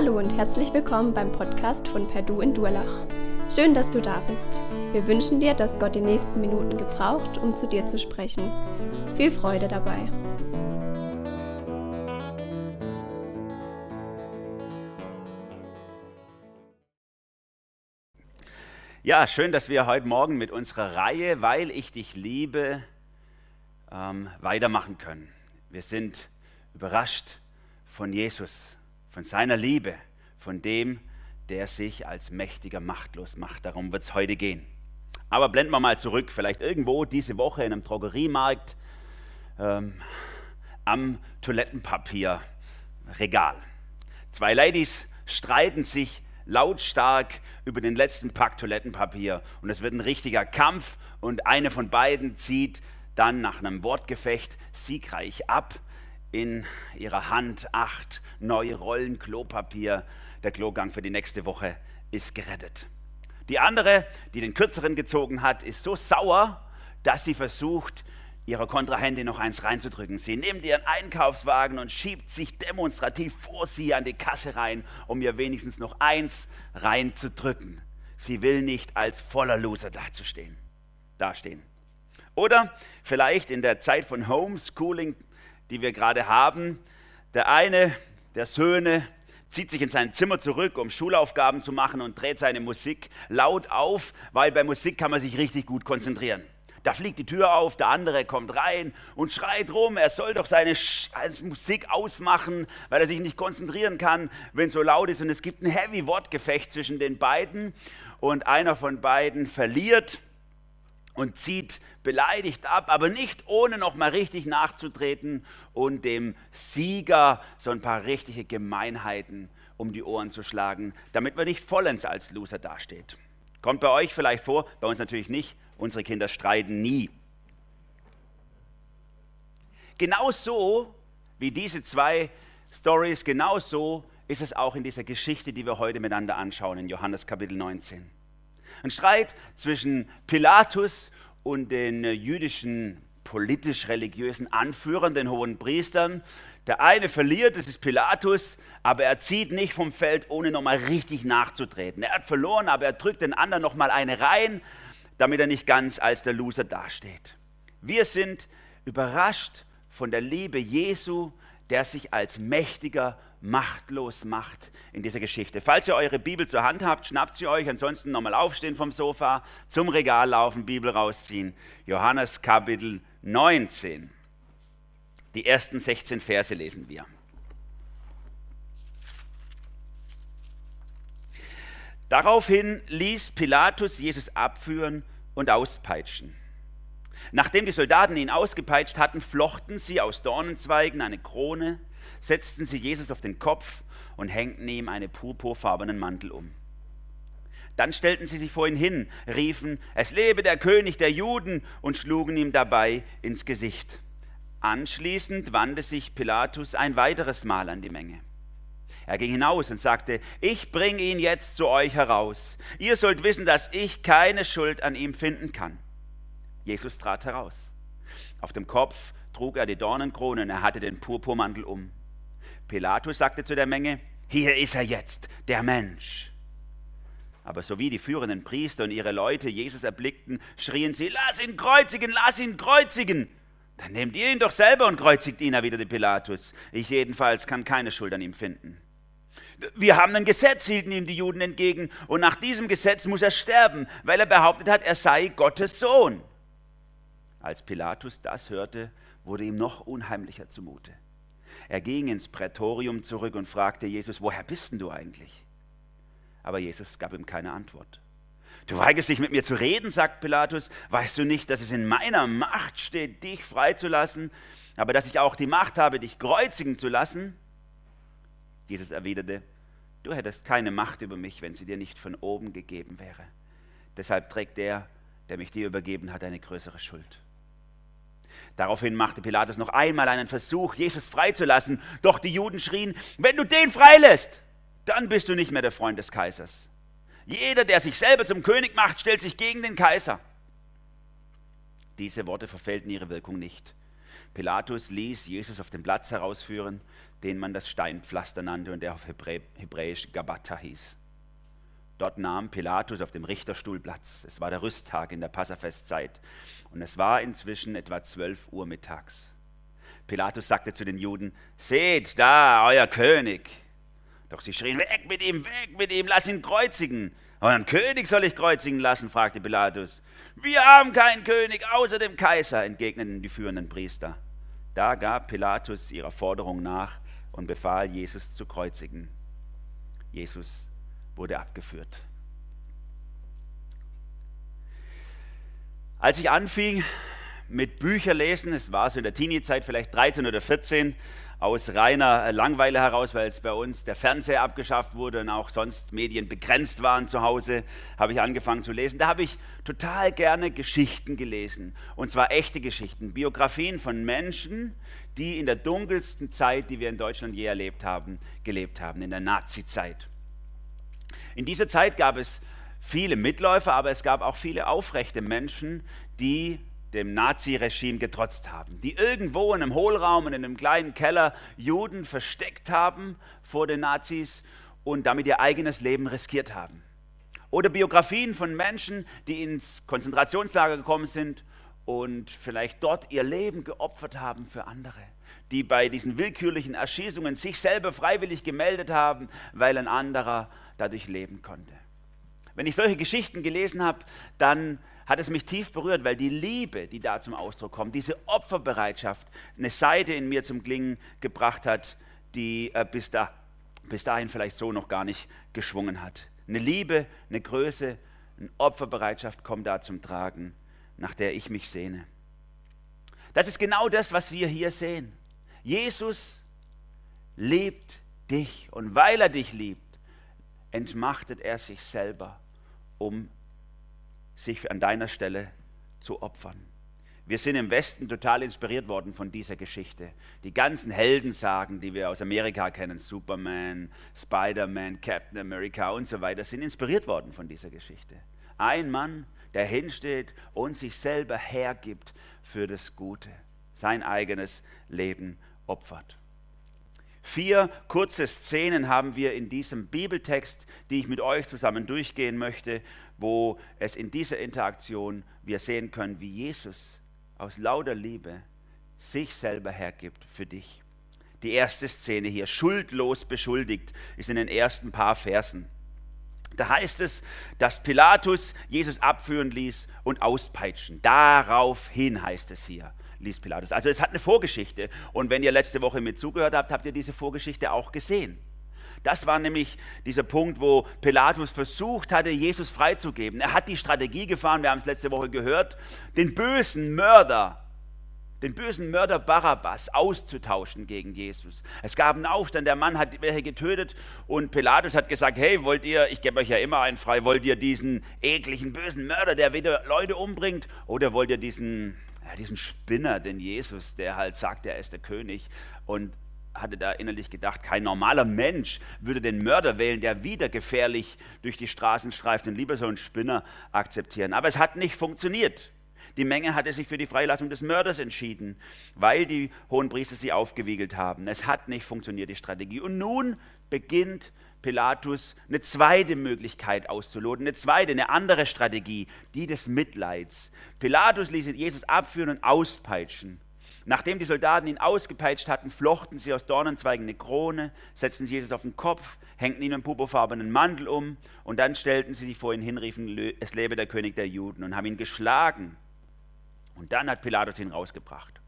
Hallo und herzlich willkommen beim Podcast von Perdu in Durlach. Schön, dass du da bist. Wir wünschen dir, dass Gott die nächsten Minuten gebraucht, um zu dir zu sprechen. Viel Freude dabei. Ja, schön, dass wir heute Morgen mit unserer Reihe, weil ich dich liebe, ähm, weitermachen können. Wir sind überrascht von Jesus, von seiner Liebe, von dem, der sich als mächtiger machtlos macht. Darum wird es heute gehen. Aber blenden wir mal zurück, vielleicht irgendwo diese Woche in einem Drogeriemarkt ähm, am Toilettenpapierregal. Zwei Ladies streiten sich lautstark über den letzten Pack Toilettenpapier und es wird ein richtiger Kampf und eine von beiden zieht dann nach einem Wortgefecht siegreich ab in ihrer Hand acht neue Rollen Klopapier. Der Klogang für die nächste Woche ist gerettet. Die andere, die den kürzeren gezogen hat, ist so sauer, dass sie versucht, ihrer Kontrahentin noch eins reinzudrücken. Sie nimmt ihren Einkaufswagen und schiebt sich demonstrativ vor sie an die Kasse rein, um ihr wenigstens noch eins reinzudrücken. Sie will nicht als voller Loser dazustehen, dastehen. Oder vielleicht in der Zeit von Homeschooling die wir gerade haben. Der eine der Söhne zieht sich in sein Zimmer zurück, um Schulaufgaben zu machen und dreht seine Musik laut auf, weil bei Musik kann man sich richtig gut konzentrieren. Da fliegt die Tür auf, der andere kommt rein und schreit rum, er soll doch seine Musik ausmachen, weil er sich nicht konzentrieren kann, wenn es so laut ist. Und es gibt ein Heavy-Wortgefecht zwischen den beiden und einer von beiden verliert und zieht beleidigt ab, aber nicht ohne nochmal richtig nachzutreten und dem Sieger so ein paar richtige Gemeinheiten um die Ohren zu schlagen, damit man nicht vollends als Loser dasteht. Kommt bei euch vielleicht vor, bei uns natürlich nicht. Unsere Kinder streiten nie. Genauso wie diese zwei Stories, genauso ist es auch in dieser Geschichte, die wir heute miteinander anschauen, in Johannes Kapitel 19. Ein Streit zwischen Pilatus und den jüdischen politisch-religiösen Anführern, den hohen Priestern. Der eine verliert, das ist Pilatus, aber er zieht nicht vom Feld, ohne nochmal richtig nachzutreten. Er hat verloren, aber er drückt den anderen nochmal eine rein, damit er nicht ganz als der Loser dasteht. Wir sind überrascht von der Liebe Jesu, der sich als mächtiger machtlos macht in dieser Geschichte. Falls ihr eure Bibel zur Hand habt, schnappt sie euch, ansonsten nochmal aufstehen vom Sofa, zum Regal laufen, Bibel rausziehen. Johannes Kapitel 19. Die ersten 16 Verse lesen wir. Daraufhin ließ Pilatus Jesus abführen und auspeitschen. Nachdem die Soldaten ihn ausgepeitscht hatten, flochten sie aus Dornenzweigen eine Krone, setzten sie Jesus auf den Kopf und hängten ihm einen purpurfarbenen Mantel um. Dann stellten sie sich vor ihn hin, riefen, es lebe der König der Juden und schlugen ihm dabei ins Gesicht. Anschließend wandte sich Pilatus ein weiteres Mal an die Menge. Er ging hinaus und sagte, ich bringe ihn jetzt zu euch heraus. Ihr sollt wissen, dass ich keine Schuld an ihm finden kann. Jesus trat heraus. Auf dem Kopf trug er die Dornenkrone und er hatte den Purpurmantel um. Pilatus sagte zu der Menge, hier ist er jetzt, der Mensch. Aber sowie die führenden Priester und ihre Leute Jesus erblickten, schrien sie, lass ihn kreuzigen, lass ihn kreuzigen. Dann nehmt ihr ihn doch selber und kreuzigt ihn, erwiderte Pilatus. Ich jedenfalls kann keine Schuld an ihm finden. Wir haben ein Gesetz, hielten ihm die Juden entgegen, und nach diesem Gesetz muss er sterben, weil er behauptet hat, er sei Gottes Sohn. Als Pilatus das hörte, wurde ihm noch unheimlicher zumute. Er ging ins Prätorium zurück und fragte Jesus, woher bist denn du eigentlich? Aber Jesus gab ihm keine Antwort. Du weigerst dich mit mir zu reden, sagt Pilatus. Weißt du nicht, dass es in meiner Macht steht, dich freizulassen, aber dass ich auch die Macht habe, dich kreuzigen zu lassen? Jesus erwiderte, du hättest keine Macht über mich, wenn sie dir nicht von oben gegeben wäre. Deshalb trägt der, der mich dir übergeben hat, eine größere Schuld. Daraufhin machte Pilatus noch einmal einen Versuch, Jesus freizulassen. Doch die Juden schrien, wenn du den freilässt, dann bist du nicht mehr der Freund des Kaisers. Jeder, der sich selber zum König macht, stellt sich gegen den Kaiser. Diese Worte verfehlten ihre Wirkung nicht. Pilatus ließ Jesus auf den Platz herausführen, den man das Steinpflaster nannte und der auf Hebrä Hebräisch Gabata hieß. Dort nahm Pilatus auf dem Richterstuhl Platz. Es war der Rüsttag in der Passafestzeit und es war inzwischen etwa 12 Uhr mittags. Pilatus sagte zu den Juden, seht da, euer König. Doch sie schrien, weg mit ihm, weg mit ihm, lass ihn kreuzigen. Euren König soll ich kreuzigen lassen, fragte Pilatus. Wir haben keinen König außer dem Kaiser, entgegneten die führenden Priester. Da gab Pilatus ihrer Forderung nach und befahl, Jesus zu kreuzigen. Jesus wurde abgeführt. Als ich anfing mit Bücherlesen, es war so in der Teenie-Zeit vielleicht 13 oder 14, aus reiner Langweile heraus, weil es bei uns der Fernseher abgeschafft wurde und auch sonst Medien begrenzt waren zu Hause, habe ich angefangen zu lesen. Da habe ich total gerne Geschichten gelesen. Und zwar echte Geschichten, Biografien von Menschen, die in der dunkelsten Zeit, die wir in Deutschland je erlebt haben, gelebt haben, in der Nazi-Zeit. In dieser Zeit gab es viele Mitläufer, aber es gab auch viele aufrechte Menschen, die dem Naziregime getrotzt haben, die irgendwo in einem Hohlraum, in einem kleinen Keller Juden versteckt haben vor den Nazis und damit ihr eigenes Leben riskiert haben. Oder Biografien von Menschen, die ins Konzentrationslager gekommen sind und vielleicht dort ihr Leben geopfert haben für andere, die bei diesen willkürlichen Erschießungen sich selber freiwillig gemeldet haben, weil ein anderer dadurch leben konnte. Wenn ich solche Geschichten gelesen habe, dann hat es mich tief berührt, weil die Liebe, die da zum Ausdruck kommt, diese Opferbereitschaft, eine Seite in mir zum Klingen gebracht hat, die äh, bis, da, bis dahin vielleicht so noch gar nicht geschwungen hat. Eine Liebe, eine Größe, eine Opferbereitschaft kommt da zum Tragen, nach der ich mich sehne. Das ist genau das, was wir hier sehen. Jesus liebt dich und weil er dich liebt, entmachtet er sich selber, um sich an deiner Stelle zu opfern. Wir sind im Westen total inspiriert worden von dieser Geschichte. Die ganzen Heldensagen, die wir aus Amerika kennen, Superman, Spider-Man, Captain America und so weiter, sind inspiriert worden von dieser Geschichte. Ein Mann, der hinsteht und sich selber hergibt für das Gute, sein eigenes Leben opfert. Vier kurze Szenen haben wir in diesem Bibeltext, die ich mit euch zusammen durchgehen möchte, wo es in dieser Interaktion wir sehen können, wie Jesus aus lauter Liebe sich selber hergibt für dich. Die erste Szene hier, schuldlos beschuldigt, ist in den ersten paar Versen. Da heißt es, dass Pilatus Jesus abführen ließ und auspeitschen. Daraufhin heißt es hier ließ Pilatus. Also es hat eine Vorgeschichte. Und wenn ihr letzte Woche mit zugehört habt, habt ihr diese Vorgeschichte auch gesehen. Das war nämlich dieser Punkt, wo Pilatus versucht hatte, Jesus freizugeben. Er hat die Strategie gefahren, wir haben es letzte Woche gehört, den bösen Mörder, den bösen Mörder Barabbas auszutauschen gegen Jesus. Es gab einen Aufstand, der Mann hat welche getötet und Pilatus hat gesagt, hey, wollt ihr, ich gebe euch ja immer einen frei, wollt ihr diesen ekligen, bösen Mörder, der wieder Leute umbringt, oder wollt ihr diesen ja, diesen Spinner, den Jesus, der halt sagt, er ist der König und hatte da innerlich gedacht, kein normaler Mensch würde den Mörder wählen, der wieder gefährlich durch die Straßen streift und lieber so einen Spinner akzeptieren. Aber es hat nicht funktioniert. Die Menge hatte sich für die Freilassung des Mörders entschieden, weil die hohen Priester sie aufgewiegelt haben. Es hat nicht funktioniert, die Strategie. Und nun beginnt Pilatus eine zweite Möglichkeit auszuloten, eine zweite, eine andere Strategie, die des Mitleids. Pilatus ließ Jesus abführen und auspeitschen. Nachdem die Soldaten ihn ausgepeitscht hatten, flochten sie aus Dornenzweigen eine Krone, setzten Jesus auf den Kopf, hängten ihm einen purpurfarbenen Mantel um und dann stellten sie sich vor ihn hin, riefen, es lebe der König der Juden und haben ihn geschlagen. Und dann hat Pilatus ihn rausgebracht.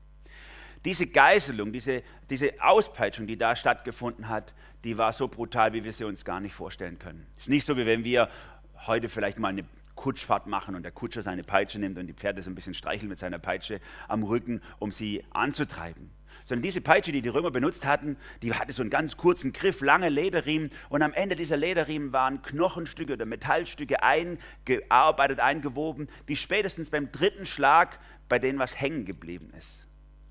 Diese Geißelung, diese, diese Auspeitschung, die da stattgefunden hat, die war so brutal, wie wir sie uns gar nicht vorstellen können. Es ist nicht so, wie wenn wir heute vielleicht mal eine Kutschfahrt machen und der Kutscher seine Peitsche nimmt und die Pferde so ein bisschen streicheln mit seiner Peitsche am Rücken, um sie anzutreiben. Sondern diese Peitsche, die die Römer benutzt hatten, die hatte so einen ganz kurzen Griff, lange Lederriemen und am Ende dieser Lederriemen waren Knochenstücke oder Metallstücke eingearbeitet, eingewoben, die spätestens beim dritten Schlag bei denen was hängen geblieben ist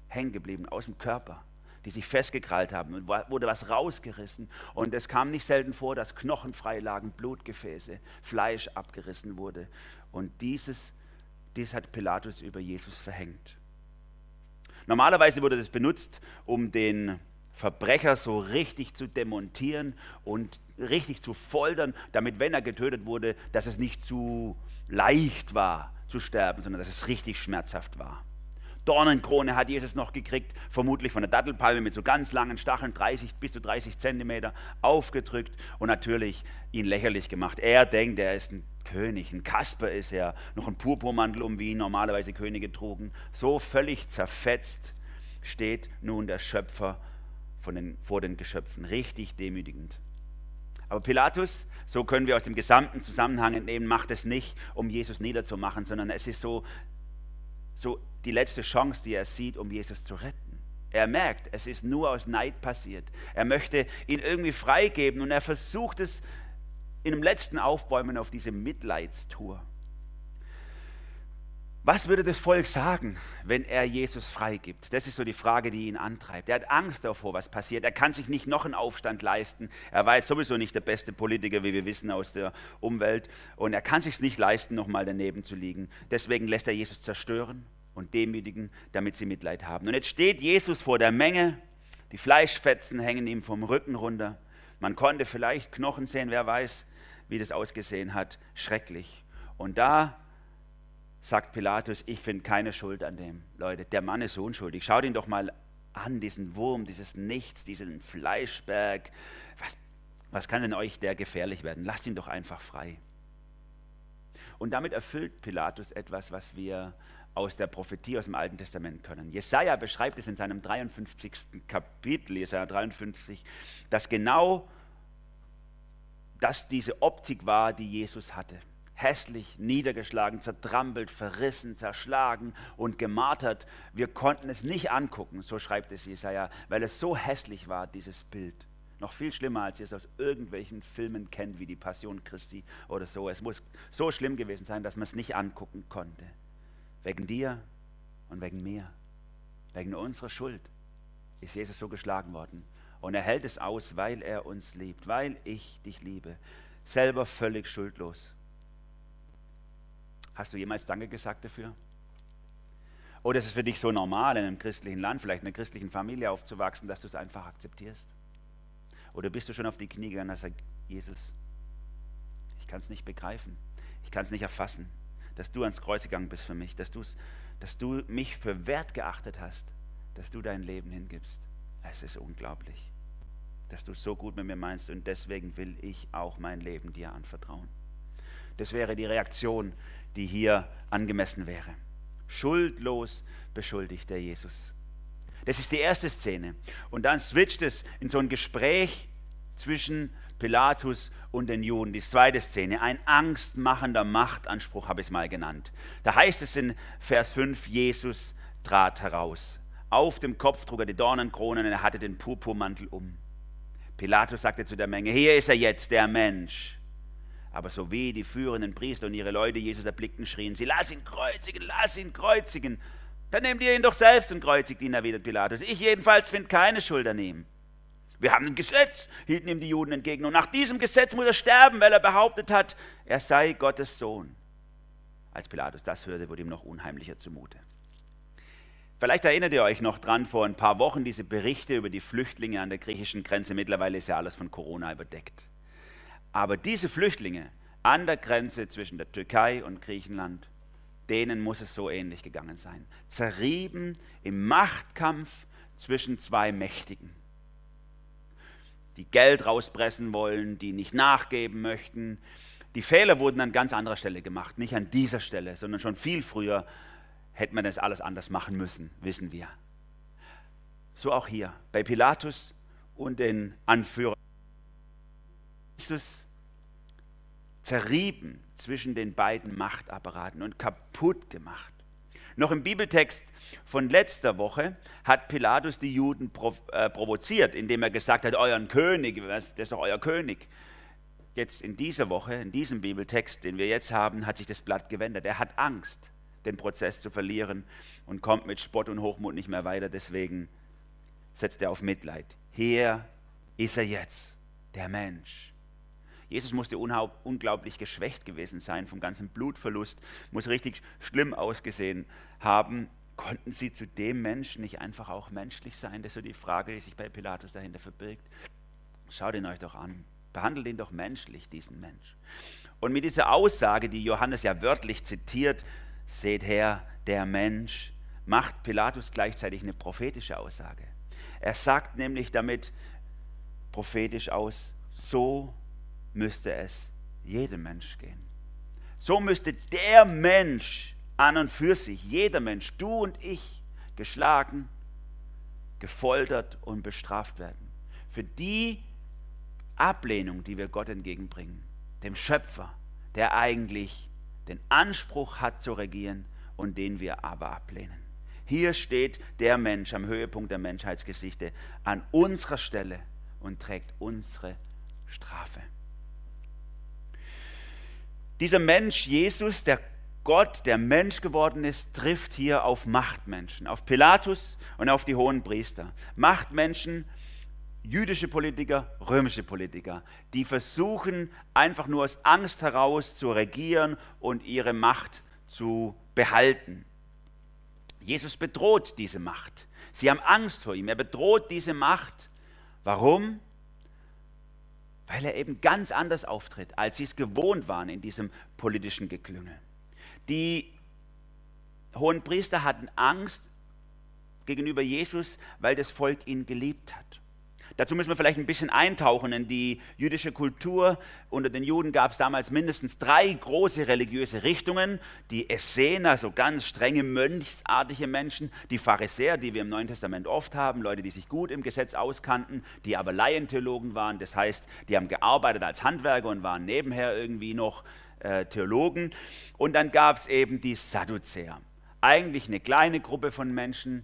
hängen geblieben aus dem Körper, die sich festgekrallt haben und wurde was rausgerissen. Und es kam nicht selten vor, dass Knochen frei lagen, Blutgefäße, Fleisch abgerissen wurde. Und dieses, dies hat Pilatus über Jesus verhängt. Normalerweise wurde das benutzt, um den Verbrecher so richtig zu demontieren und richtig zu foltern, damit, wenn er getötet wurde, dass es nicht zu leicht war zu sterben, sondern dass es richtig schmerzhaft war. Dornenkrone hat Jesus noch gekriegt, vermutlich von der Dattelpalme mit so ganz langen Stacheln, 30 bis zu 30 Zentimeter, aufgedrückt und natürlich ihn lächerlich gemacht. Er denkt, er ist ein König, ein Kasper ist er, noch ein Purpurmantel um, wie ihn normalerweise Könige trugen. So völlig zerfetzt steht nun der Schöpfer den, vor den Geschöpfen, richtig demütigend. Aber Pilatus, so können wir aus dem gesamten Zusammenhang entnehmen, macht es nicht, um Jesus niederzumachen, sondern es ist so, so die letzte Chance, die er sieht, um Jesus zu retten. Er merkt, es ist nur aus Neid passiert. Er möchte ihn irgendwie freigeben und er versucht es in dem letzten Aufbäumen auf diese Mitleidstour. Was würde das Volk sagen, wenn er Jesus freigibt? Das ist so die Frage, die ihn antreibt. Er hat Angst davor, was passiert. Er kann sich nicht noch einen Aufstand leisten. Er war jetzt sowieso nicht der beste Politiker, wie wir wissen aus der Umwelt. Und er kann sich nicht leisten, nochmal daneben zu liegen. Deswegen lässt er Jesus zerstören und demütigen, damit sie Mitleid haben. Und jetzt steht Jesus vor der Menge, die Fleischfetzen hängen ihm vom Rücken runter. Man konnte vielleicht Knochen sehen, wer weiß, wie das ausgesehen hat. Schrecklich. Und da sagt Pilatus, ich finde keine Schuld an dem. Leute, der Mann ist unschuldig. Schaut ihn doch mal an, diesen Wurm, dieses Nichts, diesen Fleischberg. Was, was kann denn euch der gefährlich werden? Lasst ihn doch einfach frei. Und damit erfüllt Pilatus etwas, was wir aus der Prophetie aus dem Alten Testament können. Jesaja beschreibt es in seinem 53. Kapitel, Jesaja 53, dass genau das diese Optik war, die Jesus hatte. Hässlich, niedergeschlagen, zertrampelt, verrissen, zerschlagen und gemartert. Wir konnten es nicht angucken, so schreibt es Jesaja, weil es so hässlich war, dieses Bild. Noch viel schlimmer, als ihr es aus irgendwelchen Filmen kennt, wie die Passion Christi oder so. Es muss so schlimm gewesen sein, dass man es nicht angucken konnte. Wegen dir und wegen mir, wegen unserer Schuld ist Jesus so geschlagen worden. Und er hält es aus, weil er uns liebt, weil ich dich liebe. Selber völlig schuldlos. Hast du jemals Danke gesagt dafür? Oder ist es für dich so normal, in einem christlichen Land, vielleicht in einer christlichen Familie aufzuwachsen, dass du es einfach akzeptierst? Oder bist du schon auf die Knie gegangen und gesagt, Jesus, ich kann es nicht begreifen, ich kann es nicht erfassen dass du ans Kreuz gegangen bist für mich, dass, dass du mich für wert geachtet hast, dass du dein Leben hingibst. Es ist unglaublich, dass du so gut mit mir meinst und deswegen will ich auch mein Leben dir anvertrauen. Das wäre die Reaktion, die hier angemessen wäre. Schuldlos beschuldigt der Jesus. Das ist die erste Szene. Und dann switcht es in so ein Gespräch zwischen Pilatus und den Juden. Die zweite Szene, ein angstmachender Machtanspruch habe ich es mal genannt. Da heißt es in Vers 5, Jesus trat heraus. Auf dem Kopf trug er die Dornenkronen und er hatte den Purpurmantel um. Pilatus sagte zu der Menge, hier ist er jetzt, der Mensch. Aber so wie die führenden Priester und ihre Leute Jesus erblickten, schrien sie, lass ihn kreuzigen, lass ihn kreuzigen. Dann nehmt ihr ihn doch selbst und kreuzigt ihn, erwidert Pilatus. Ich jedenfalls finde keine Schuld an ihm. Wir haben ein Gesetz, hielten ihm die Juden entgegen. Und nach diesem Gesetz muss er sterben, weil er behauptet hat, er sei Gottes Sohn. Als Pilatus das hörte, wurde ihm noch unheimlicher zumute. Vielleicht erinnert ihr euch noch dran, vor ein paar Wochen diese Berichte über die Flüchtlinge an der griechischen Grenze. Mittlerweile ist ja alles von Corona überdeckt. Aber diese Flüchtlinge an der Grenze zwischen der Türkei und Griechenland, denen muss es so ähnlich gegangen sein. Zerrieben im Machtkampf zwischen zwei Mächtigen die Geld rauspressen wollen, die nicht nachgeben möchten. Die Fehler wurden an ganz anderer Stelle gemacht, nicht an dieser Stelle, sondern schon viel früher hätte man das alles anders machen müssen, wissen wir. So auch hier bei Pilatus und den Anführern. Jesus zerrieben zwischen den beiden Machtapparaten und kaputt gemacht. Noch im Bibeltext von letzter Woche hat Pilatus die Juden äh, provoziert, indem er gesagt hat, euren König, das ist doch euer König. Jetzt in dieser Woche, in diesem Bibeltext, den wir jetzt haben, hat sich das Blatt gewendet. Er hat Angst, den Prozess zu verlieren und kommt mit Spott und Hochmut nicht mehr weiter. Deswegen setzt er auf Mitleid. Hier ist er jetzt, der Mensch. Jesus musste unglaublich geschwächt gewesen sein vom ganzen Blutverlust, muss richtig schlimm ausgesehen haben, Konnten sie zu dem Menschen nicht einfach auch menschlich sein? Das ist so die Frage, die sich bei Pilatus dahinter verbirgt. Schaut ihn euch doch an. Behandelt ihn doch menschlich, diesen Mensch. Und mit dieser Aussage, die Johannes ja wörtlich zitiert, seht her, der Mensch, macht Pilatus gleichzeitig eine prophetische Aussage. Er sagt nämlich damit prophetisch aus, so müsste es jedem Mensch gehen. So müsste der Mensch an und für sich, jeder Mensch, du und ich, geschlagen, gefoltert und bestraft werden. Für die Ablehnung, die wir Gott entgegenbringen, dem Schöpfer, der eigentlich den Anspruch hat zu regieren und den wir aber ablehnen. Hier steht der Mensch am Höhepunkt der Menschheitsgeschichte an unserer Stelle und trägt unsere Strafe. Dieser Mensch Jesus, der Gott, der Mensch geworden ist, trifft hier auf Machtmenschen, auf Pilatus und auf die hohen Priester. Machtmenschen, jüdische Politiker, römische Politiker, die versuchen einfach nur aus Angst heraus zu regieren und ihre Macht zu behalten. Jesus bedroht diese Macht. Sie haben Angst vor ihm. Er bedroht diese Macht. Warum? Weil er eben ganz anders auftritt, als sie es gewohnt waren in diesem politischen Geklüngel. Die hohen Priester hatten Angst gegenüber Jesus, weil das Volk ihn geliebt hat. Dazu müssen wir vielleicht ein bisschen eintauchen in die jüdische Kultur. Unter den Juden gab es damals mindestens drei große religiöse Richtungen. Die Essener, so ganz strenge mönchsartige Menschen. Die Pharisäer, die wir im Neuen Testament oft haben. Leute, die sich gut im Gesetz auskannten, die aber Laientheologen waren. Das heißt, die haben gearbeitet als Handwerker und waren nebenher irgendwie noch äh, Theologen. Und dann gab es eben die Sadduzäer. Eigentlich eine kleine Gruppe von Menschen,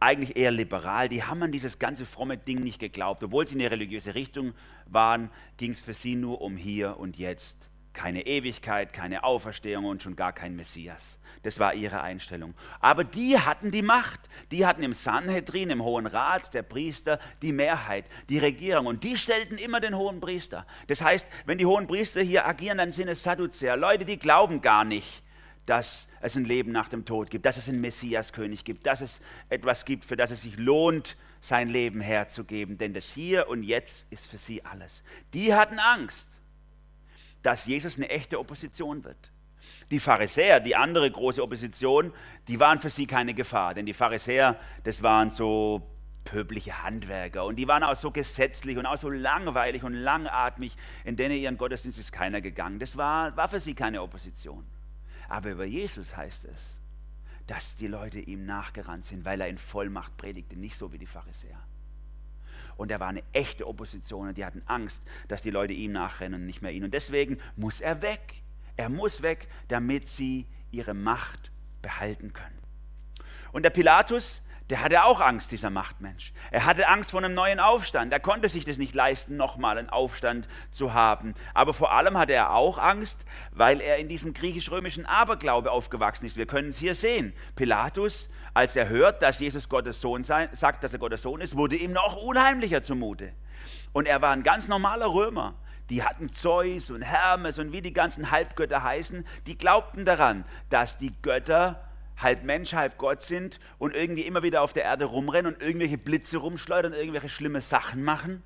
eigentlich eher liberal, die haben an dieses ganze fromme Ding nicht geglaubt. Obwohl sie in eine religiöse Richtung waren, ging es für sie nur um hier und jetzt. Keine Ewigkeit, keine Auferstehung und schon gar kein Messias. Das war ihre Einstellung. Aber die hatten die Macht. Die hatten im Sanhedrin, im Hohen Rat der Priester, die Mehrheit, die Regierung. Und die stellten immer den Hohen Priester. Das heißt, wenn die Hohen Priester hier agieren, dann sind es Sadduzäer. Leute, die glauben gar nicht dass es ein Leben nach dem Tod gibt, dass es einen Messiaskönig gibt, dass es etwas gibt, für das es sich lohnt, sein Leben herzugeben. Denn das Hier und Jetzt ist für sie alles. Die hatten Angst, dass Jesus eine echte Opposition wird. Die Pharisäer, die andere große Opposition, die waren für sie keine Gefahr. Denn die Pharisäer, das waren so pöbliche Handwerker und die waren auch so gesetzlich und auch so langweilig und langatmig, in denen ihren Gottesdienst ist keiner gegangen. Das war, war für sie keine Opposition. Aber über Jesus heißt es, dass die Leute ihm nachgerannt sind, weil er in Vollmacht predigte, nicht so wie die Pharisäer. Und er war eine echte Opposition und die hatten Angst, dass die Leute ihm nachrennen und nicht mehr ihn. Und deswegen muss er weg. Er muss weg, damit sie ihre Macht behalten können. Und der Pilatus, der hatte auch Angst, dieser Machtmensch. Er hatte Angst vor einem neuen Aufstand. Er konnte sich das nicht leisten, nochmal einen Aufstand zu haben. Aber vor allem hatte er auch Angst, weil er in diesem griechisch-römischen Aberglaube aufgewachsen ist. Wir können es hier sehen. Pilatus, als er hört, dass Jesus Gottes Sohn sei, sagt, dass er Gottes Sohn ist, wurde ihm noch unheimlicher zumute. Und er war ein ganz normaler Römer. Die hatten Zeus und Hermes und wie die ganzen Halbgötter heißen. Die glaubten daran, dass die Götter halb Mensch, halb Gott sind und irgendwie immer wieder auf der Erde rumrennen und irgendwelche Blitze rumschleudern, irgendwelche schlimme Sachen machen.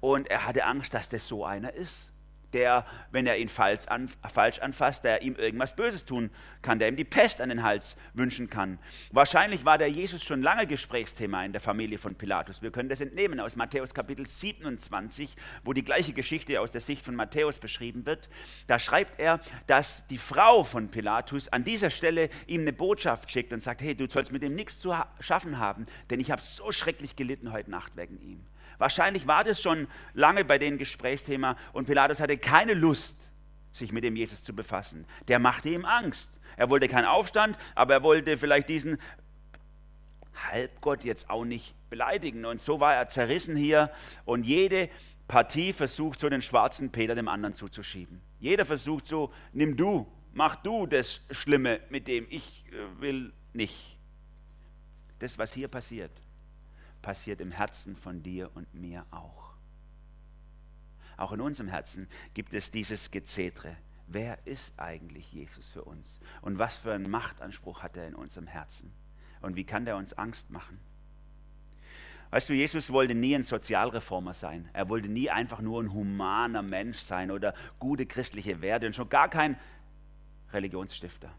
Und er hatte Angst, dass das so einer ist der, wenn er ihn falsch, an, falsch anfasst, der ihm irgendwas Böses tun kann, der ihm die Pest an den Hals wünschen kann. Wahrscheinlich war der Jesus schon lange Gesprächsthema in der Familie von Pilatus. Wir können das entnehmen aus Matthäus Kapitel 27, wo die gleiche Geschichte aus der Sicht von Matthäus beschrieben wird. Da schreibt er, dass die Frau von Pilatus an dieser Stelle ihm eine Botschaft schickt und sagt, hey, du sollst mit ihm nichts zu schaffen haben, denn ich habe so schrecklich gelitten heute Nacht wegen ihm. Wahrscheinlich war das schon lange bei denen Gesprächsthema und Pilatus hatte keine Lust, sich mit dem Jesus zu befassen. Der machte ihm Angst. Er wollte keinen Aufstand, aber er wollte vielleicht diesen Halbgott jetzt auch nicht beleidigen. Und so war er zerrissen hier und jede Partie versucht so den schwarzen Peter dem anderen zuzuschieben. Jeder versucht so, nimm du, mach du das Schlimme, mit dem ich äh, will nicht. Das, was hier passiert, passiert im Herzen von dir und mir auch. Auch in unserem Herzen gibt es dieses Gezetre. Wer ist eigentlich Jesus für uns? Und was für einen Machtanspruch hat er in unserem Herzen? Und wie kann der uns Angst machen? Weißt du, Jesus wollte nie ein Sozialreformer sein. Er wollte nie einfach nur ein humaner Mensch sein oder gute christliche Werte und schon gar kein Religionsstifter.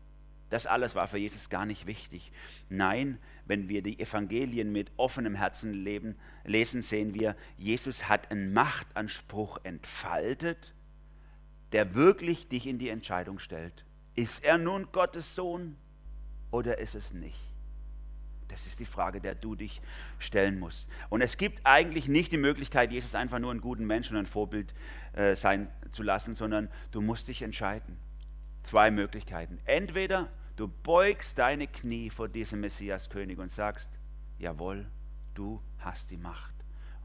Das alles war für Jesus gar nicht wichtig. Nein, wenn wir die Evangelien mit offenem Herzen leben, lesen, sehen wir, Jesus hat einen Machtanspruch entfaltet, der wirklich dich in die Entscheidung stellt. Ist er nun Gottes Sohn oder ist es nicht? Das ist die Frage, der du dich stellen musst. Und es gibt eigentlich nicht die Möglichkeit, Jesus einfach nur einen guten Menschen und ein Vorbild äh, sein zu lassen, sondern du musst dich entscheiden. Zwei Möglichkeiten. Entweder du beugst deine Knie vor diesem Messias-König und sagst, jawohl, du hast die Macht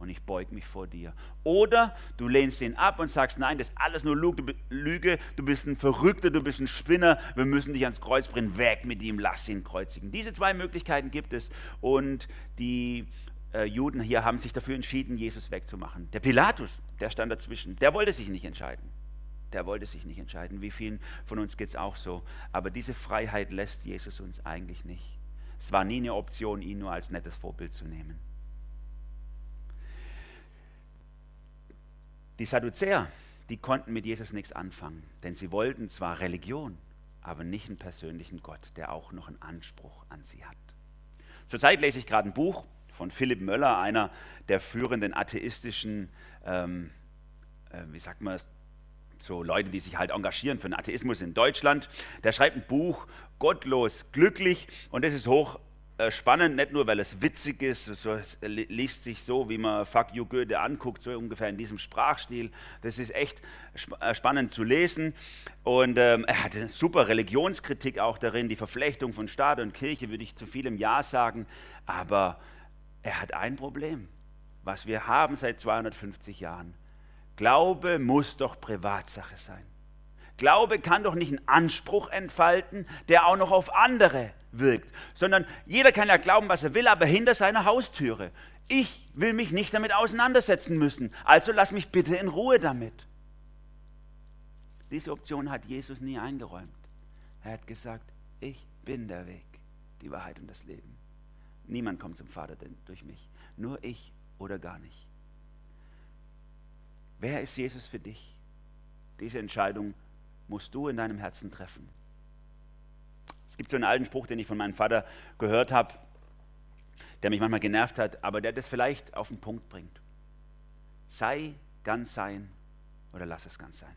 und ich beug mich vor dir. Oder du lehnst ihn ab und sagst, nein, das ist alles nur Lüge, du bist ein Verrückter, du bist ein Spinner, wir müssen dich ans Kreuz bringen, weg mit ihm, lass ihn kreuzigen. Diese zwei Möglichkeiten gibt es und die äh, Juden hier haben sich dafür entschieden, Jesus wegzumachen. Der Pilatus, der stand dazwischen, der wollte sich nicht entscheiden. Der wollte sich nicht entscheiden. Wie vielen von uns geht es auch so. Aber diese Freiheit lässt Jesus uns eigentlich nicht. Es war nie eine Option, ihn nur als nettes Vorbild zu nehmen. Die Sadduzäer, die konnten mit Jesus nichts anfangen, denn sie wollten zwar Religion, aber nicht einen persönlichen Gott, der auch noch einen Anspruch an sie hat. Zurzeit lese ich gerade ein Buch von Philipp Möller, einer der führenden atheistischen, ähm, äh, wie sagt man, so Leute, die sich halt engagieren für den Atheismus in Deutschland. Der schreibt ein Buch, Gottlos glücklich, und das ist hoch äh, spannend, nicht nur, weil es witzig ist, es liest sich so, wie man Fuck You Goethe anguckt, so ungefähr in diesem Sprachstil. Das ist echt äh, spannend zu lesen. Und ähm, er hat eine super Religionskritik auch darin, die Verflechtung von Staat und Kirche, würde ich zu viel im Ja sagen. Aber er hat ein Problem, was wir haben seit 250 Jahren. Glaube muss doch Privatsache sein. Glaube kann doch nicht einen Anspruch entfalten, der auch noch auf andere wirkt, sondern jeder kann ja glauben, was er will, aber hinter seiner Haustüre. Ich will mich nicht damit auseinandersetzen müssen, also lass mich bitte in Ruhe damit. Diese Option hat Jesus nie eingeräumt. Er hat gesagt, ich bin der Weg, die Wahrheit und das Leben. Niemand kommt zum Vater durch mich, nur ich oder gar nicht. Wer ist Jesus für dich? Diese Entscheidung musst du in deinem Herzen treffen. Es gibt so einen alten Spruch, den ich von meinem Vater gehört habe, der mich manchmal genervt hat, aber der das vielleicht auf den Punkt bringt. Sei ganz sein oder lass es ganz sein.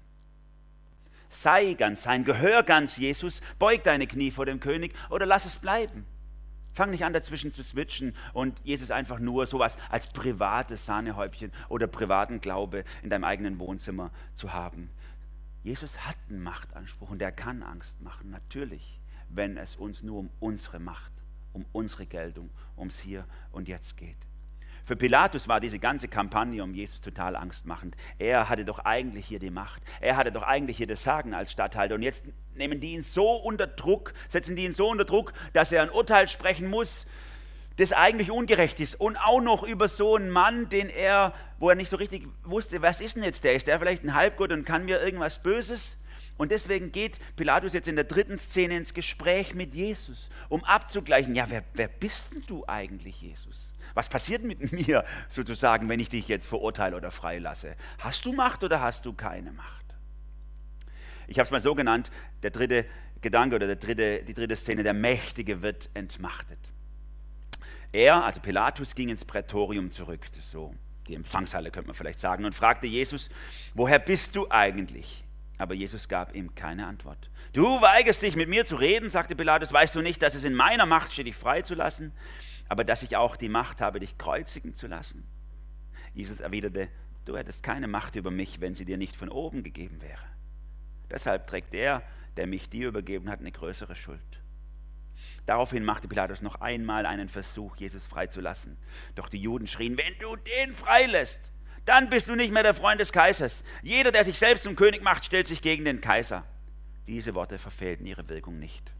Sei ganz sein, gehör ganz Jesus, beug deine Knie vor dem König oder lass es bleiben. Fang nicht an, dazwischen zu switchen und Jesus einfach nur sowas als privates Sahnehäubchen oder privaten Glaube in deinem eigenen Wohnzimmer zu haben. Jesus hat einen Machtanspruch und der kann Angst machen, natürlich, wenn es uns nur um unsere Macht, um unsere Geltung, ums Hier und Jetzt geht. Für Pilatus war diese ganze Kampagne um Jesus total angstmachend. Er hatte doch eigentlich hier die Macht. Er hatte doch eigentlich hier das Sagen als Statthalter. Und jetzt nehmen die ihn so unter Druck, setzen die ihn so unter Druck, dass er ein Urteil sprechen muss, das eigentlich ungerecht ist und auch noch über so einen Mann, den er, wo er nicht so richtig wusste, was ist denn jetzt der? Ist der vielleicht ein Halbgott und kann mir irgendwas Böses? Und deswegen geht Pilatus jetzt in der dritten Szene ins Gespräch mit Jesus, um abzugleichen, ja, wer, wer bist denn du eigentlich, Jesus? Was passiert mit mir sozusagen, wenn ich dich jetzt verurteile oder freilasse? Hast du Macht oder hast du keine Macht? Ich habe es mal so genannt, der dritte Gedanke oder der dritte, die dritte Szene, der Mächtige wird entmachtet. Er, also Pilatus, ging ins Prätorium zurück, so die Empfangshalle könnte man vielleicht sagen, und fragte Jesus, woher bist du eigentlich? Aber Jesus gab ihm keine Antwort. Du weigerst dich mit mir zu reden, sagte Pilatus, weißt du nicht, dass es in meiner Macht steht, dich freizulassen, aber dass ich auch die Macht habe, dich kreuzigen zu lassen? Jesus erwiderte, du hättest keine Macht über mich, wenn sie dir nicht von oben gegeben wäre. Deshalb trägt der, der mich dir übergeben hat, eine größere Schuld. Daraufhin machte Pilatus noch einmal einen Versuch, Jesus freizulassen. Doch die Juden schrien, wenn du den freilässt, dann bist du nicht mehr der Freund des Kaisers. Jeder, der sich selbst zum König macht, stellt sich gegen den Kaiser. Diese Worte verfehlten ihre Wirkung nicht.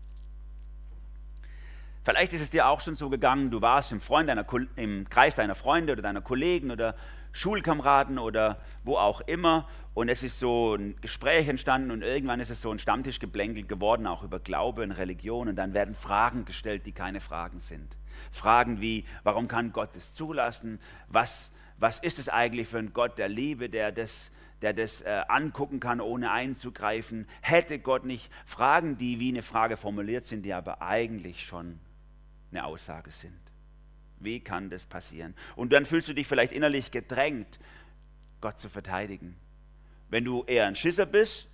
Vielleicht ist es dir auch schon so gegangen, du warst im, deiner, im Kreis deiner Freunde oder deiner Kollegen oder Schulkameraden oder wo auch immer und es ist so ein Gespräch entstanden und irgendwann ist es so ein Stammtischgeblänkel geworden, auch über Glaube und Religion und dann werden Fragen gestellt, die keine Fragen sind. Fragen wie, warum kann Gott es zulassen? Was, was ist es eigentlich für ein Gott der Liebe, der das, der das äh, angucken kann, ohne einzugreifen? Hätte Gott nicht Fragen, die wie eine Frage formuliert sind, die aber eigentlich schon eine Aussage sind? Wie kann das passieren? Und dann fühlst du dich vielleicht innerlich gedrängt, Gott zu verteidigen. Wenn du eher ein Schisser bist,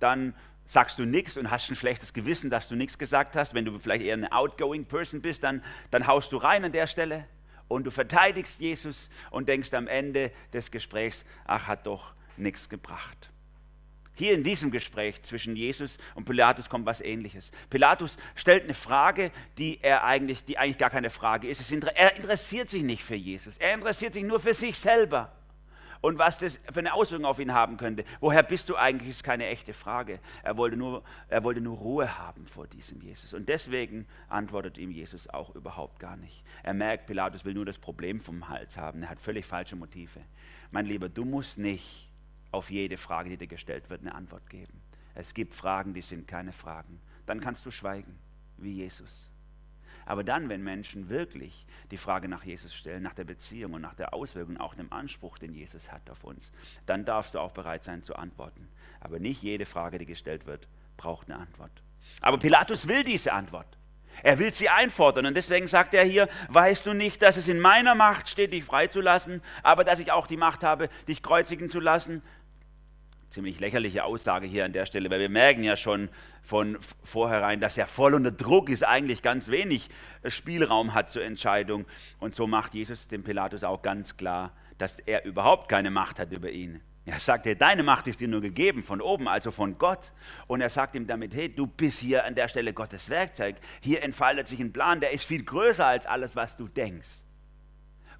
dann sagst du nichts und hast ein schlechtes Gewissen, dass du nichts gesagt hast. Wenn du vielleicht eher eine outgoing Person bist, dann, dann haust du rein an der Stelle und du verteidigst Jesus und denkst am Ende des Gesprächs, ach, hat doch nichts gebracht. Hier in diesem Gespräch zwischen Jesus und Pilatus kommt was Ähnliches. Pilatus stellt eine Frage, die er eigentlich, die eigentlich gar keine Frage ist. Er interessiert sich nicht für Jesus. Er interessiert sich nur für sich selber. Und was das für eine Auswirkung auf ihn haben könnte. Woher bist du eigentlich, ist keine echte Frage. Er wollte nur, er wollte nur Ruhe haben vor diesem Jesus. Und deswegen antwortet ihm Jesus auch überhaupt gar nicht. Er merkt, Pilatus will nur das Problem vom Hals haben. Er hat völlig falsche Motive. Mein Lieber, du musst nicht auf jede Frage, die dir gestellt wird, eine Antwort geben. Es gibt Fragen, die sind keine Fragen. Dann kannst du schweigen, wie Jesus. Aber dann, wenn Menschen wirklich die Frage nach Jesus stellen, nach der Beziehung und nach der Auswirkung, auch dem Anspruch, den Jesus hat auf uns, dann darfst du auch bereit sein zu antworten. Aber nicht jede Frage, die gestellt wird, braucht eine Antwort. Aber Pilatus will diese Antwort. Er will sie einfordern und deswegen sagt er hier, weißt du nicht, dass es in meiner Macht steht, dich freizulassen, aber dass ich auch die Macht habe, dich kreuzigen zu lassen? Ziemlich lächerliche Aussage hier an der Stelle, weil wir merken ja schon von vornherein, dass er voll unter Druck ist, eigentlich ganz wenig Spielraum hat zur Entscheidung. Und so macht Jesus dem Pilatus auch ganz klar, dass er überhaupt keine Macht hat über ihn. Er sagt, hey, deine Macht ist dir nur gegeben von oben, also von Gott. Und er sagt ihm damit, hey, du bist hier an der Stelle Gottes Werkzeug. Hier entfaltet sich ein Plan, der ist viel größer als alles, was du denkst.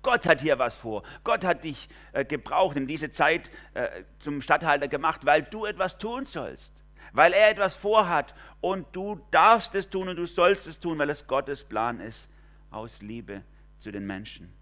Gott hat hier was vor. Gott hat dich äh, gebraucht, in diese Zeit äh, zum Statthalter gemacht, weil du etwas tun sollst. Weil er etwas vorhat und du darfst es tun und du sollst es tun, weil es Gottes Plan ist, aus Liebe zu den Menschen.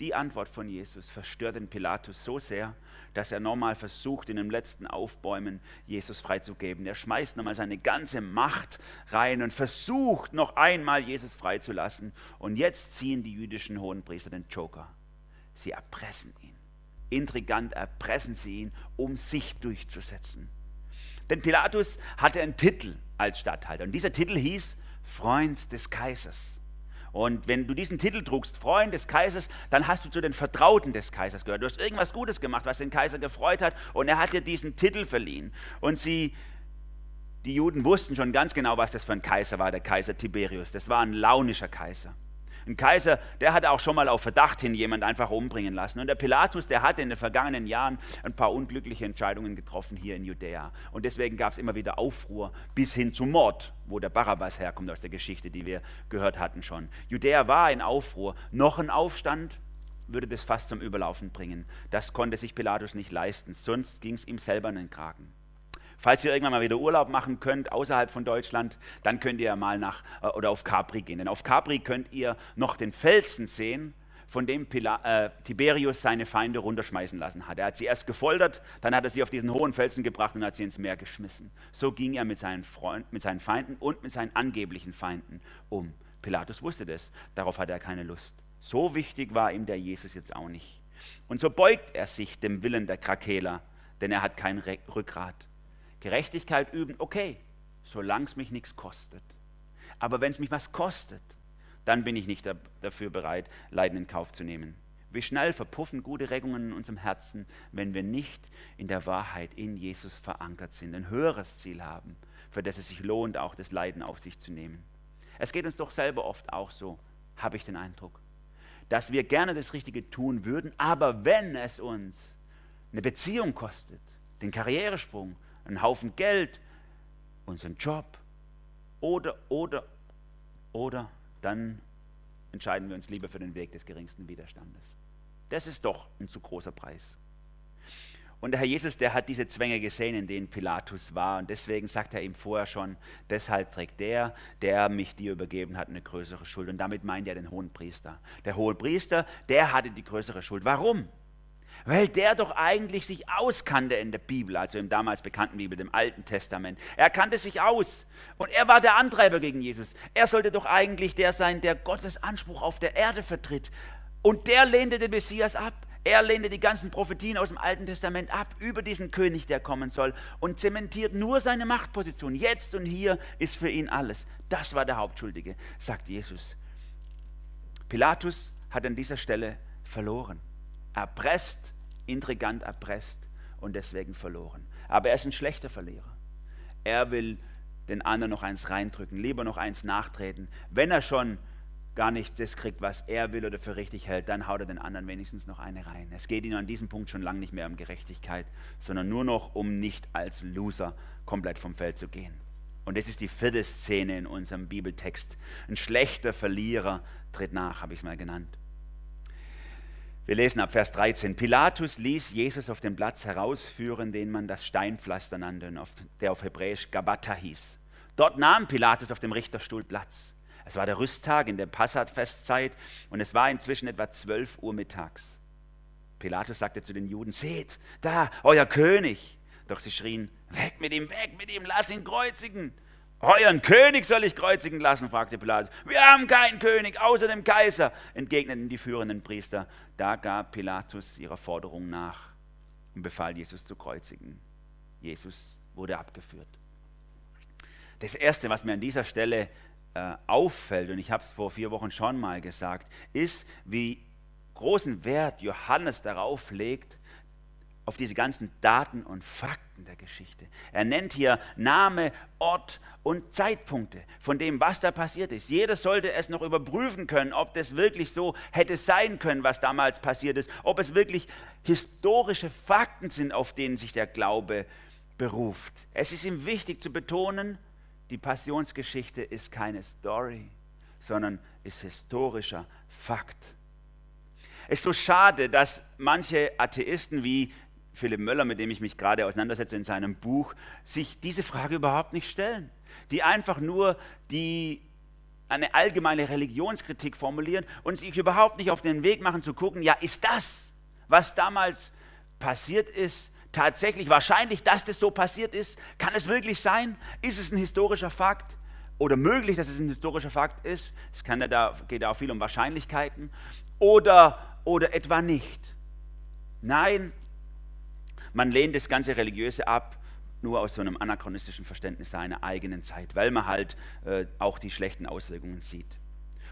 Die Antwort von Jesus verstört den Pilatus so sehr, dass er nochmal versucht, in dem letzten Aufbäumen Jesus freizugeben. Er schmeißt nochmal seine ganze Macht rein und versucht noch einmal Jesus freizulassen. Und jetzt ziehen die jüdischen Hohenpriester den Joker. Sie erpressen ihn. Intrigant erpressen sie ihn, um sich durchzusetzen. Denn Pilatus hatte einen Titel als Statthalter und dieser Titel hieß Freund des Kaisers. Und wenn du diesen Titel trugst, Freund des Kaisers, dann hast du zu den Vertrauten des Kaisers gehört. Du hast irgendwas Gutes gemacht, was den Kaiser gefreut hat und er hat dir diesen Titel verliehen. Und sie, die Juden wussten schon ganz genau, was das für ein Kaiser war, der Kaiser Tiberius. Das war ein launischer Kaiser. Ein Kaiser, der hat auch schon mal auf Verdacht hin jemand einfach umbringen lassen. Und der Pilatus, der hat in den vergangenen Jahren ein paar unglückliche Entscheidungen getroffen hier in Judäa. Und deswegen gab es immer wieder Aufruhr bis hin zum Mord, wo der Barabbas herkommt aus der Geschichte, die wir gehört hatten schon. Judäa war in Aufruhr. Noch ein Aufstand würde das fast zum Überlaufen bringen. Das konnte sich Pilatus nicht leisten, sonst ging es ihm selber in den Kragen. Falls ihr irgendwann mal wieder Urlaub machen könnt außerhalb von Deutschland, dann könnt ihr mal nach äh, oder auf Capri gehen. Denn auf Capri könnt ihr noch den Felsen sehen, von dem Pila, äh, Tiberius seine Feinde runterschmeißen lassen hat. Er hat sie erst gefoltert, dann hat er sie auf diesen hohen Felsen gebracht und hat sie ins Meer geschmissen. So ging er mit seinen, Freund, mit seinen Feinden und mit seinen angeblichen Feinden um. Pilatus wusste das, darauf hatte er keine Lust. So wichtig war ihm der Jesus jetzt auch nicht. Und so beugt er sich dem Willen der Krakeler, denn er hat kein Rückgrat. Gerechtigkeit üben, okay, solange es mich nichts kostet. Aber wenn es mich was kostet, dann bin ich nicht dafür bereit, Leiden in Kauf zu nehmen. Wie schnell verpuffen gute Regungen in unserem Herzen, wenn wir nicht in der Wahrheit in Jesus verankert sind, ein höheres Ziel haben, für das es sich lohnt, auch das Leiden auf sich zu nehmen. Es geht uns doch selber oft auch so, habe ich den Eindruck, dass wir gerne das Richtige tun würden, aber wenn es uns eine Beziehung kostet, den Karrieresprung, einen Haufen Geld, unseren Job oder, oder, oder dann entscheiden wir uns lieber für den Weg des geringsten Widerstandes. Das ist doch ein zu großer Preis. Und der Herr Jesus, der hat diese Zwänge gesehen, in denen Pilatus war. Und deswegen sagt er ihm vorher schon, deshalb trägt der, der mich dir übergeben hat, eine größere Schuld. Und damit meint er den hohen Priester. Der hohe Priester, der hatte die größere Schuld. Warum? Weil der doch eigentlich sich auskannte in der Bibel, also im damals bekannten Bibel, dem Alten Testament. Er kannte sich aus. Und er war der Antreiber gegen Jesus. Er sollte doch eigentlich der sein, der Gottes Anspruch auf der Erde vertritt. Und der lehnte den Messias ab. Er lehnte die ganzen Prophetien aus dem Alten Testament ab über diesen König, der kommen soll, und zementiert nur seine Machtposition. Jetzt und hier ist für ihn alles. Das war der Hauptschuldige, sagt Jesus. Pilatus hat an dieser Stelle verloren. Erpresst, intrigant erpresst und deswegen verloren. Aber er ist ein schlechter Verlierer. Er will den anderen noch eins reindrücken, lieber noch eins nachtreten. Wenn er schon gar nicht das kriegt, was er will oder für richtig hält, dann haut er den anderen wenigstens noch eine rein. Es geht ihm an diesem Punkt schon lange nicht mehr um Gerechtigkeit, sondern nur noch um nicht als Loser komplett vom Feld zu gehen. Und das ist die vierte Szene in unserem Bibeltext. Ein schlechter Verlierer tritt nach, habe ich es mal genannt. Wir lesen ab Vers 13. Pilatus ließ Jesus auf den Platz herausführen, den man das Steinpflaster nannte, der auf Hebräisch Gabata hieß. Dort nahm Pilatus auf dem Richterstuhl Platz. Es war der Rüsttag in der Passat-Festzeit und es war inzwischen etwa 12 Uhr mittags. Pilatus sagte zu den Juden, seht, da, euer König. Doch sie schrien, weg mit ihm, weg mit ihm, lass ihn kreuzigen. Euren König soll ich kreuzigen lassen, fragte Pilatus. Wir haben keinen König außer dem Kaiser, entgegneten die führenden Priester. Da gab Pilatus ihrer Forderung nach und befahl Jesus zu kreuzigen. Jesus wurde abgeführt. Das Erste, was mir an dieser Stelle äh, auffällt, und ich habe es vor vier Wochen schon mal gesagt, ist, wie großen Wert Johannes darauf legt, auf diese ganzen Daten und Fakten der Geschichte. Er nennt hier Name, Ort und Zeitpunkte von dem, was da passiert ist. Jeder sollte es noch überprüfen können, ob das wirklich so hätte sein können, was damals passiert ist, ob es wirklich historische Fakten sind, auf denen sich der Glaube beruft. Es ist ihm wichtig zu betonen, die Passionsgeschichte ist keine Story, sondern ist historischer Fakt. Es ist so schade, dass manche Atheisten wie Philipp Möller, mit dem ich mich gerade auseinandersetze in seinem Buch, sich diese Frage überhaupt nicht stellen. Die einfach nur die, eine allgemeine Religionskritik formulieren und sich überhaupt nicht auf den Weg machen zu gucken, ja, ist das, was damals passiert ist, tatsächlich wahrscheinlich, dass das so passiert ist? Kann es wirklich sein? Ist es ein historischer Fakt? Oder möglich, dass es ein historischer Fakt ist? Es kann ja da, geht ja auch viel um Wahrscheinlichkeiten. Oder, oder etwa nicht? Nein, man lehnt das ganze Religiöse ab, nur aus so einem anachronistischen Verständnis seiner eigenen Zeit, weil man halt äh, auch die schlechten Auswirkungen sieht.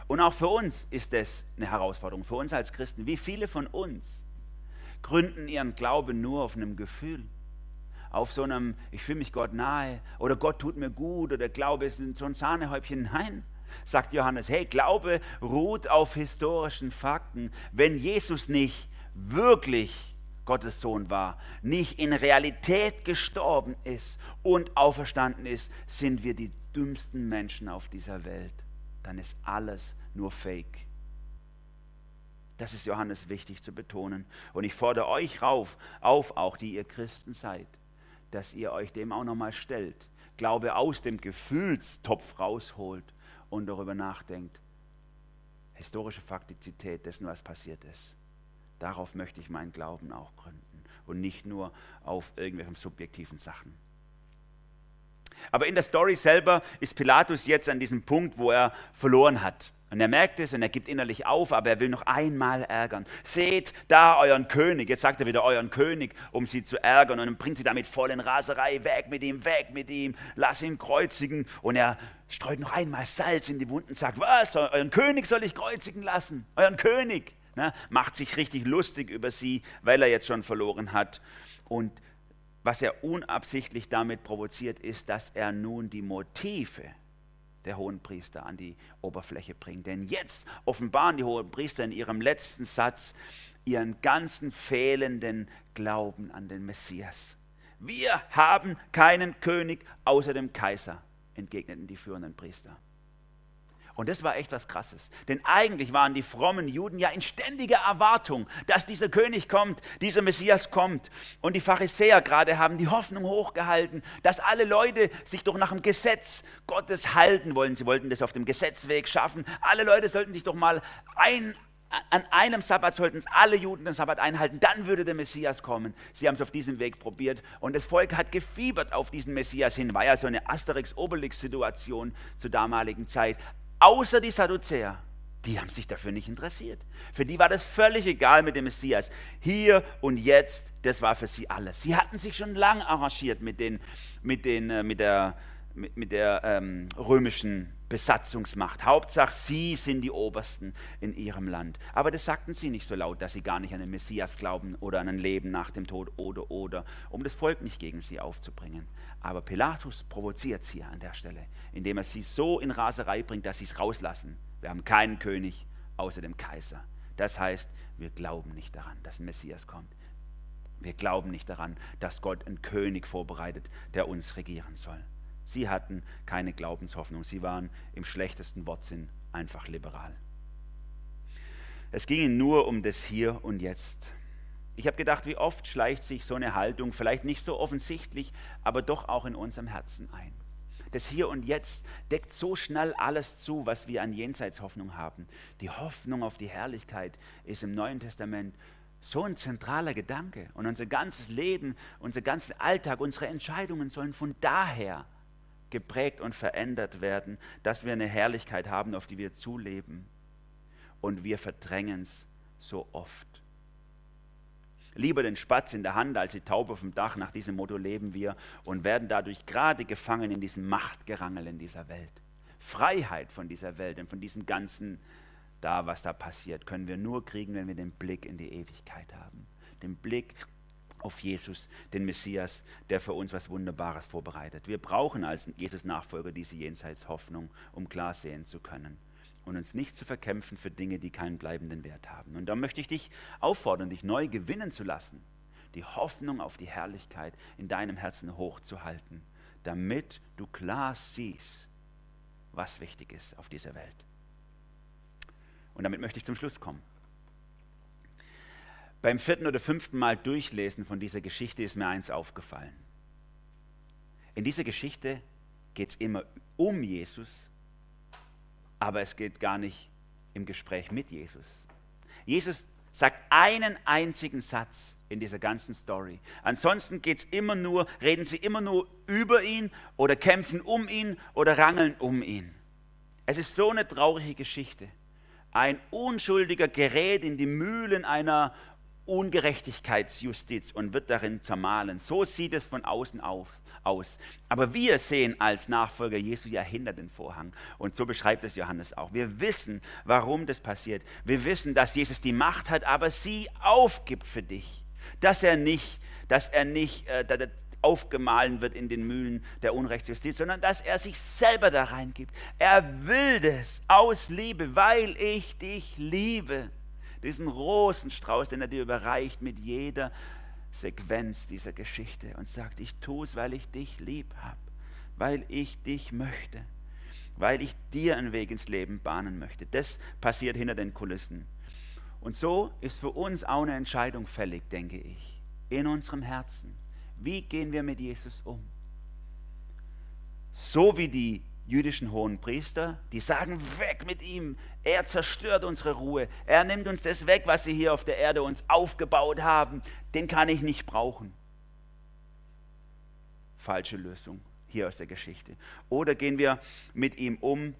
Und auch für uns ist das eine Herausforderung, für uns als Christen. Wie viele von uns gründen ihren Glauben nur auf einem Gefühl. Auf so einem, ich fühle mich Gott nahe oder Gott tut mir gut oder Glaube ist so ein Sahnehäubchen. Nein, sagt Johannes, hey, Glaube ruht auf historischen Fakten. Wenn Jesus nicht wirklich Gottes Sohn war, nicht in Realität gestorben ist und auferstanden ist, sind wir die dümmsten Menschen auf dieser Welt. Dann ist alles nur Fake. Das ist Johannes wichtig zu betonen. Und ich fordere euch rauf, auf, auch die ihr Christen seid, dass ihr euch dem auch nochmal stellt. Glaube aus dem Gefühlstopf rausholt und darüber nachdenkt. Historische Faktizität dessen, was passiert ist. Darauf möchte ich meinen Glauben auch gründen und nicht nur auf irgendwelchen subjektiven Sachen. Aber in der Story selber ist Pilatus jetzt an diesem Punkt, wo er verloren hat. Und er merkt es und er gibt innerlich auf, aber er will noch einmal ärgern. Seht da euren König. Jetzt sagt er wieder euren König, um sie zu ärgern. Und bringt sie damit voll in Raserei. Weg mit ihm, weg mit ihm. Lass ihn kreuzigen. Und er streut noch einmal Salz in die Wunden. Sagt, was? Euren König soll ich kreuzigen lassen? Euren König. Ne? Macht sich richtig lustig über sie, weil er jetzt schon verloren hat. Und was er unabsichtlich damit provoziert, ist, dass er nun die Motive der hohen Priester an die Oberfläche bringt. Denn jetzt offenbaren die hohen Priester in ihrem letzten Satz ihren ganzen fehlenden Glauben an den Messias. Wir haben keinen König außer dem Kaiser, entgegneten die führenden Priester. Und das war echt was Krasses. Denn eigentlich waren die frommen Juden ja in ständiger Erwartung, dass dieser König kommt, dieser Messias kommt. Und die Pharisäer gerade haben die Hoffnung hochgehalten, dass alle Leute sich doch nach dem Gesetz Gottes halten wollen. Sie wollten das auf dem Gesetzweg schaffen. Alle Leute sollten sich doch mal ein, an einem Sabbat sollten alle Juden den Sabbat einhalten, dann würde der Messias kommen. Sie haben es auf diesem Weg probiert und das Volk hat gefiebert auf diesen Messias hin. War ja so eine Asterix-Obelix-Situation zur damaligen Zeit außer die Sadduzäer. Die haben sich dafür nicht interessiert. Für die war das völlig egal mit dem Messias. Hier und jetzt, das war für sie alles. Sie hatten sich schon lange arrangiert mit, den, mit, den, äh, mit der, mit, mit der ähm, römischen Besatzungsmacht. Hauptsache, sie sind die Obersten in ihrem Land. Aber das sagten sie nicht so laut, dass sie gar nicht an den Messias glauben oder an ein Leben nach dem Tod oder oder, um das Volk nicht gegen sie aufzubringen. Aber Pilatus provoziert sie an der Stelle, indem er sie so in Raserei bringt, dass sie es rauslassen. Wir haben keinen König außer dem Kaiser. Das heißt, wir glauben nicht daran, dass ein Messias kommt. Wir glauben nicht daran, dass Gott einen König vorbereitet, der uns regieren soll. Sie hatten keine Glaubenshoffnung. Sie waren im schlechtesten Wortsinn einfach liberal. Es ging ihnen nur um das Hier und Jetzt. Ich habe gedacht, wie oft schleicht sich so eine Haltung, vielleicht nicht so offensichtlich, aber doch auch in unserem Herzen ein. Das Hier und Jetzt deckt so schnell alles zu, was wir an Jenseitshoffnung haben. Die Hoffnung auf die Herrlichkeit ist im Neuen Testament so ein zentraler Gedanke. Und unser ganzes Leben, unser ganzer Alltag, unsere Entscheidungen sollen von daher geprägt und verändert werden, dass wir eine Herrlichkeit haben, auf die wir zuleben. Und wir verdrängen es so oft. Lieber den Spatz in der Hand als die Taube auf dem Dach. Nach diesem Motto leben wir und werden dadurch gerade gefangen in diesem Machtgerangel in dieser Welt. Freiheit von dieser Welt und von diesem ganzen da, was da passiert, können wir nur kriegen, wenn wir den Blick in die Ewigkeit haben. Den Blick auf Jesus, den Messias, der für uns was Wunderbares vorbereitet. Wir brauchen als Jesus-Nachfolger diese Jenseitshoffnung, um klar sehen zu können und uns nicht zu verkämpfen für Dinge, die keinen bleibenden Wert haben. Und da möchte ich dich auffordern, dich neu gewinnen zu lassen, die Hoffnung auf die Herrlichkeit in deinem Herzen hochzuhalten, damit du klar siehst, was wichtig ist auf dieser Welt. Und damit möchte ich zum Schluss kommen. Beim vierten oder fünften Mal durchlesen von dieser Geschichte ist mir eins aufgefallen. In dieser Geschichte geht es immer um Jesus aber es geht gar nicht im Gespräch mit Jesus. Jesus sagt einen einzigen Satz in dieser ganzen Story. Ansonsten geht es immer nur, reden sie immer nur über ihn oder kämpfen um ihn oder rangeln um ihn. Es ist so eine traurige Geschichte. Ein Unschuldiger gerät in die Mühlen einer Ungerechtigkeitsjustiz und wird darin zermahlen. So sieht es von außen auf aus. Aber wir sehen als Nachfolger Jesu ja hinter den Vorhang. Und so beschreibt es Johannes auch. Wir wissen, warum das passiert. Wir wissen, dass Jesus die Macht hat, aber sie aufgibt für dich. Dass er nicht, dass er nicht äh, aufgemahlen wird in den Mühlen der Unrechtsjustiz, sondern dass er sich selber da reingibt. Er will das aus Liebe, weil ich dich liebe. Diesen Rosenstrauß, den er dir überreicht mit jeder Sequenz dieser Geschichte und sagt, ich tue es, weil ich dich lieb habe, weil ich dich möchte, weil ich dir einen Weg ins Leben bahnen möchte. Das passiert hinter den Kulissen. Und so ist für uns auch eine Entscheidung fällig, denke ich, in unserem Herzen. Wie gehen wir mit Jesus um? So wie die jüdischen hohen Priester, die sagen, weg mit ihm, er zerstört unsere Ruhe, er nimmt uns das weg, was sie hier auf der Erde uns aufgebaut haben, den kann ich nicht brauchen. Falsche Lösung hier aus der Geschichte. Oder gehen wir mit ihm um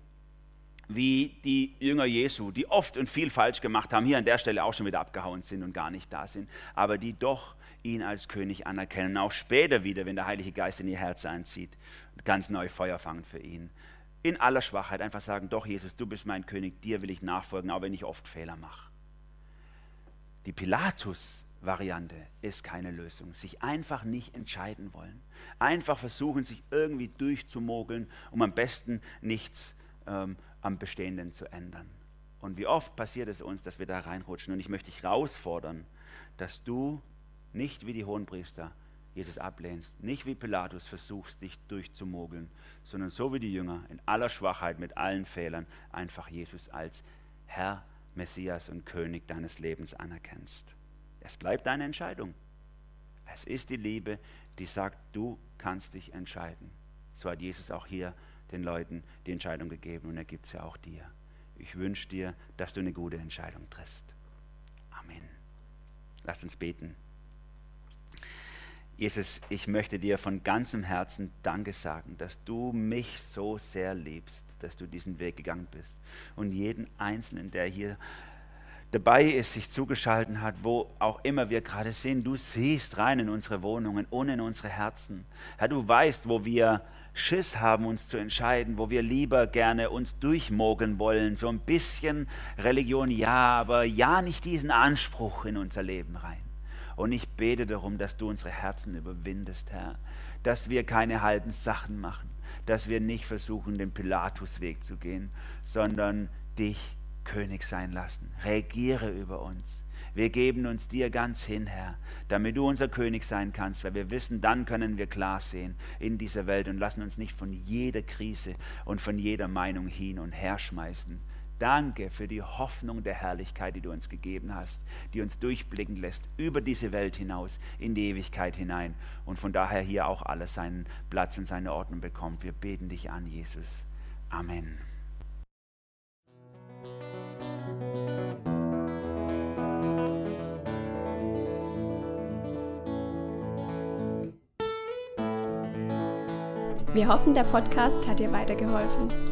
wie die Jünger Jesu, die oft und viel falsch gemacht haben, hier an der Stelle auch schon wieder abgehauen sind und gar nicht da sind, aber die doch ihn als König anerkennen, auch später wieder, wenn der Heilige Geist in ihr Herz einzieht, ganz neu Feuer fangen für ihn. In aller Schwachheit einfach sagen, doch Jesus, du bist mein König, dir will ich nachfolgen, auch wenn ich oft Fehler mache. Die Pilatus-Variante ist keine Lösung. Sich einfach nicht entscheiden wollen. Einfach versuchen, sich irgendwie durchzumogeln, um am besten nichts ähm, am Bestehenden zu ändern. Und wie oft passiert es uns, dass wir da reinrutschen. Und ich möchte dich herausfordern, dass du nicht wie die Hohenpriester Jesus ablehnst, nicht wie Pilatus versuchst, dich durchzumogeln, sondern so wie die Jünger in aller Schwachheit, mit allen Fehlern, einfach Jesus als Herr, Messias und König deines Lebens anerkennst. Es bleibt deine Entscheidung. Es ist die Liebe, die sagt, du kannst dich entscheiden. So hat Jesus auch hier den Leuten die Entscheidung gegeben und er gibt sie auch dir. Ich wünsche dir, dass du eine gute Entscheidung triffst. Amen. Lass uns beten. Jesus, ich möchte dir von ganzem Herzen Danke sagen, dass du mich so sehr liebst, dass du diesen Weg gegangen bist. Und jeden Einzelnen, der hier dabei ist, sich zugeschaltet hat, wo auch immer wir gerade sind, du siehst rein in unsere Wohnungen und in unsere Herzen. Herr, du weißt, wo wir Schiss haben, uns zu entscheiden, wo wir lieber gerne uns durchmogeln wollen, so ein bisschen Religion ja, aber ja nicht diesen Anspruch in unser Leben rein. Und ich bete darum, dass du unsere Herzen überwindest, Herr, dass wir keine halben Sachen machen, dass wir nicht versuchen, den Pilatusweg zu gehen, sondern dich König sein lassen. Regiere über uns. Wir geben uns dir ganz hin, Herr, damit du unser König sein kannst, weil wir wissen, dann können wir klar sehen in dieser Welt und lassen uns nicht von jeder Krise und von jeder Meinung hin und her schmeißen. Danke für die Hoffnung der Herrlichkeit, die du uns gegeben hast, die uns durchblicken lässt über diese Welt hinaus, in die Ewigkeit hinein und von daher hier auch alles seinen Platz und seine Ordnung bekommt. Wir beten dich an, Jesus. Amen. Wir hoffen, der Podcast hat dir weitergeholfen.